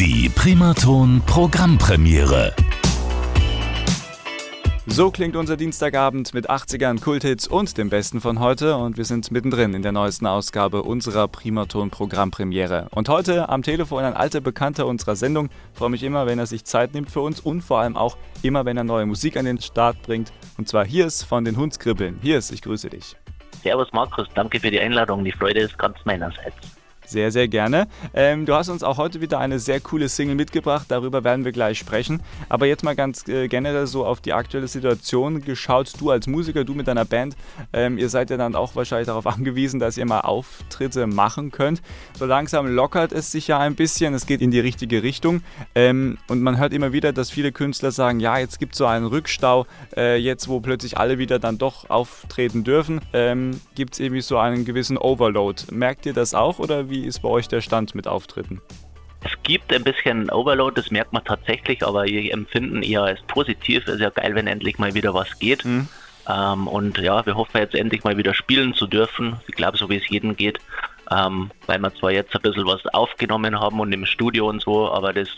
Die Primaton Programmpremiere. So klingt unser Dienstagabend mit 80ern, Kulthits und dem Besten von heute und wir sind mittendrin in der neuesten Ausgabe unserer Primaton Programmpremiere. Und heute am Telefon ein alter Bekannter unserer Sendung. freue mich immer, wenn er sich Zeit nimmt für uns und vor allem auch immer, wenn er neue Musik an den Start bringt. Und zwar hier ist von den Hundskribbeln. Hier ist, ich grüße dich. Servus Markus, danke für die Einladung. Die Freude ist ganz meinerseits. Sehr, sehr gerne. Ähm, du hast uns auch heute wieder eine sehr coole Single mitgebracht, darüber werden wir gleich sprechen. Aber jetzt mal ganz äh, generell so auf die aktuelle Situation geschaut. Du als Musiker, du mit deiner Band, ähm, ihr seid ja dann auch wahrscheinlich darauf angewiesen, dass ihr mal Auftritte machen könnt. So langsam lockert es sich ja ein bisschen, es geht in die richtige Richtung. Ähm, und man hört immer wieder, dass viele Künstler sagen, ja, jetzt gibt es so einen Rückstau, äh, jetzt wo plötzlich alle wieder dann doch auftreten dürfen, ähm, gibt es irgendwie so einen gewissen Overload. Merkt ihr das auch oder wie wie ist bei euch der Stand mit Auftritten? Es gibt ein bisschen Overload, das merkt man tatsächlich, aber wir empfinden eher als positiv. Es ist ja geil, wenn endlich mal wieder was geht. Mhm. Ähm, und ja, wir hoffen jetzt endlich mal wieder spielen zu dürfen. Ich glaube, so wie es jedem geht, ähm, weil wir zwar jetzt ein bisschen was aufgenommen haben und im Studio und so, aber das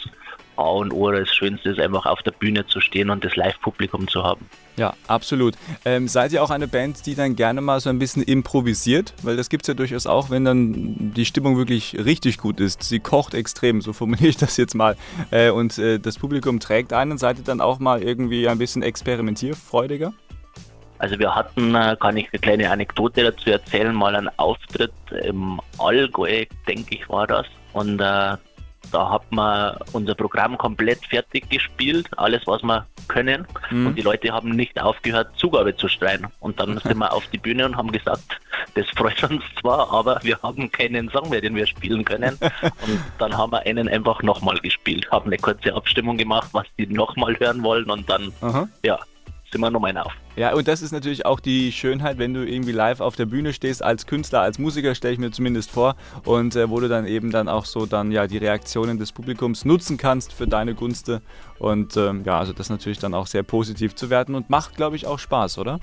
A und O, das Schönste ist einfach auf der Bühne zu stehen und das Live-Publikum zu haben. Ja, absolut. Ähm, seid ihr auch eine Band, die dann gerne mal so ein bisschen improvisiert? Weil das gibt es ja durchaus auch, wenn dann die Stimmung wirklich richtig gut ist. Sie kocht extrem, so formuliere ich das jetzt mal. Äh, und äh, das Publikum trägt einen. Seid ihr dann auch mal irgendwie ein bisschen experimentierfreudiger? Also wir hatten, äh, kann ich eine kleine Anekdote dazu erzählen, mal einen Auftritt im Allgäu, denke ich, war das. Und äh, da hat man unser Programm komplett fertig gespielt, alles was wir können. Mhm. Und die Leute haben nicht aufgehört, Zugabe zu streien. Und dann sind wir auf die Bühne und haben gesagt, das freut uns zwar, aber wir haben keinen Song mehr, den wir spielen können. Und dann haben wir einen einfach nochmal gespielt, haben eine kurze Abstimmung gemacht, was die nochmal hören wollen und dann, Aha. ja, sind wir nochmal auf. Ja, und das ist natürlich auch die Schönheit, wenn du irgendwie live auf der Bühne stehst, als Künstler, als Musiker, stelle ich mir zumindest vor, und äh, wo du dann eben dann auch so dann ja die Reaktionen des Publikums nutzen kannst für deine Gunste. Und ähm, ja, also das natürlich dann auch sehr positiv zu werten und macht, glaube ich, auch Spaß, oder?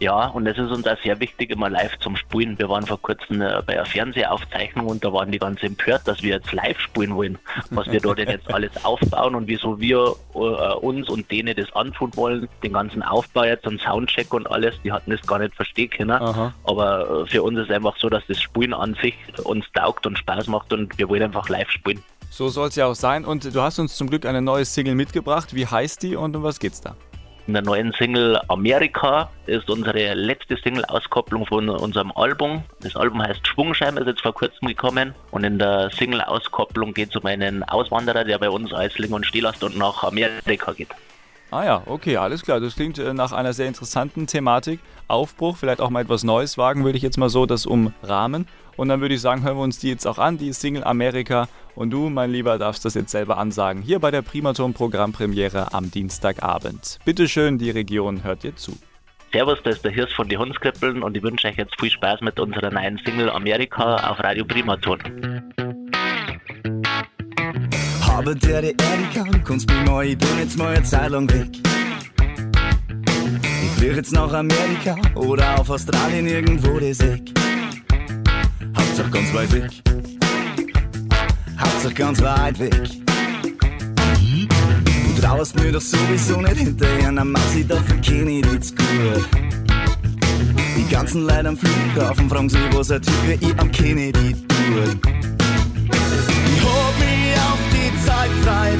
Ja, und es ist uns auch sehr wichtig, immer live zum Spielen. Wir waren vor kurzem äh, bei einer Fernsehaufzeichnung und da waren die ganz empört, dass wir jetzt live spielen wollen. Was wir da denn jetzt alles aufbauen und wieso wir äh, uns und denen das antun wollen, den ganzen Aufbau jetzt und Soundcheck und alles, die hatten das gar nicht verstehen können. Aha. Aber äh, für uns ist es einfach so, dass das Spielen an sich uns taugt und Spaß macht und wir wollen einfach live spielen. So soll es ja auch sein. Und du hast uns zum Glück eine neue Single mitgebracht. Wie heißt die und um was geht's da? In der neuen Single Amerika ist unsere letzte Single-Auskopplung von unserem Album. Das Album heißt Schwungscheiben, ist jetzt vor kurzem gekommen. Und in der Single-Auskopplung geht es um einen Auswanderer, der bei uns Eisling und Stehlässt und nach Amerika geht. Ah ja, okay, alles klar. Das klingt äh, nach einer sehr interessanten Thematik. Aufbruch, vielleicht auch mal etwas Neues wagen, würde ich jetzt mal so das umrahmen. Und dann würde ich sagen, hören wir uns die jetzt auch an, die Single Amerika. Und du, mein Lieber, darfst das jetzt selber ansagen. Hier bei der Primaton Programmpremiere am Dienstagabend. Bitte schön, die Region hört dir zu. Servus, das ist der Hirsch von die Hundskrippeln und ich wünsche euch jetzt viel Spaß mit unserer neuen Single Amerika auf Radio Primaton. Habe der die Erika, kannst mich mal, ich bin jetzt mal eine Zeit lang weg. Ich fliege jetzt nach Amerika oder auf Australien irgendwo das Eck. Hauptsache ganz weit weg hat sich ganz weit weg. Hm? Du trauerst mir doch sowieso nicht hinterher, na mach sie dafür kenne ich nichts gut. Die ganzen Leute am Flughafen fragen sich, was er tut, wie ich am Kennedy tut. Ich hol mich auf die Zeit frei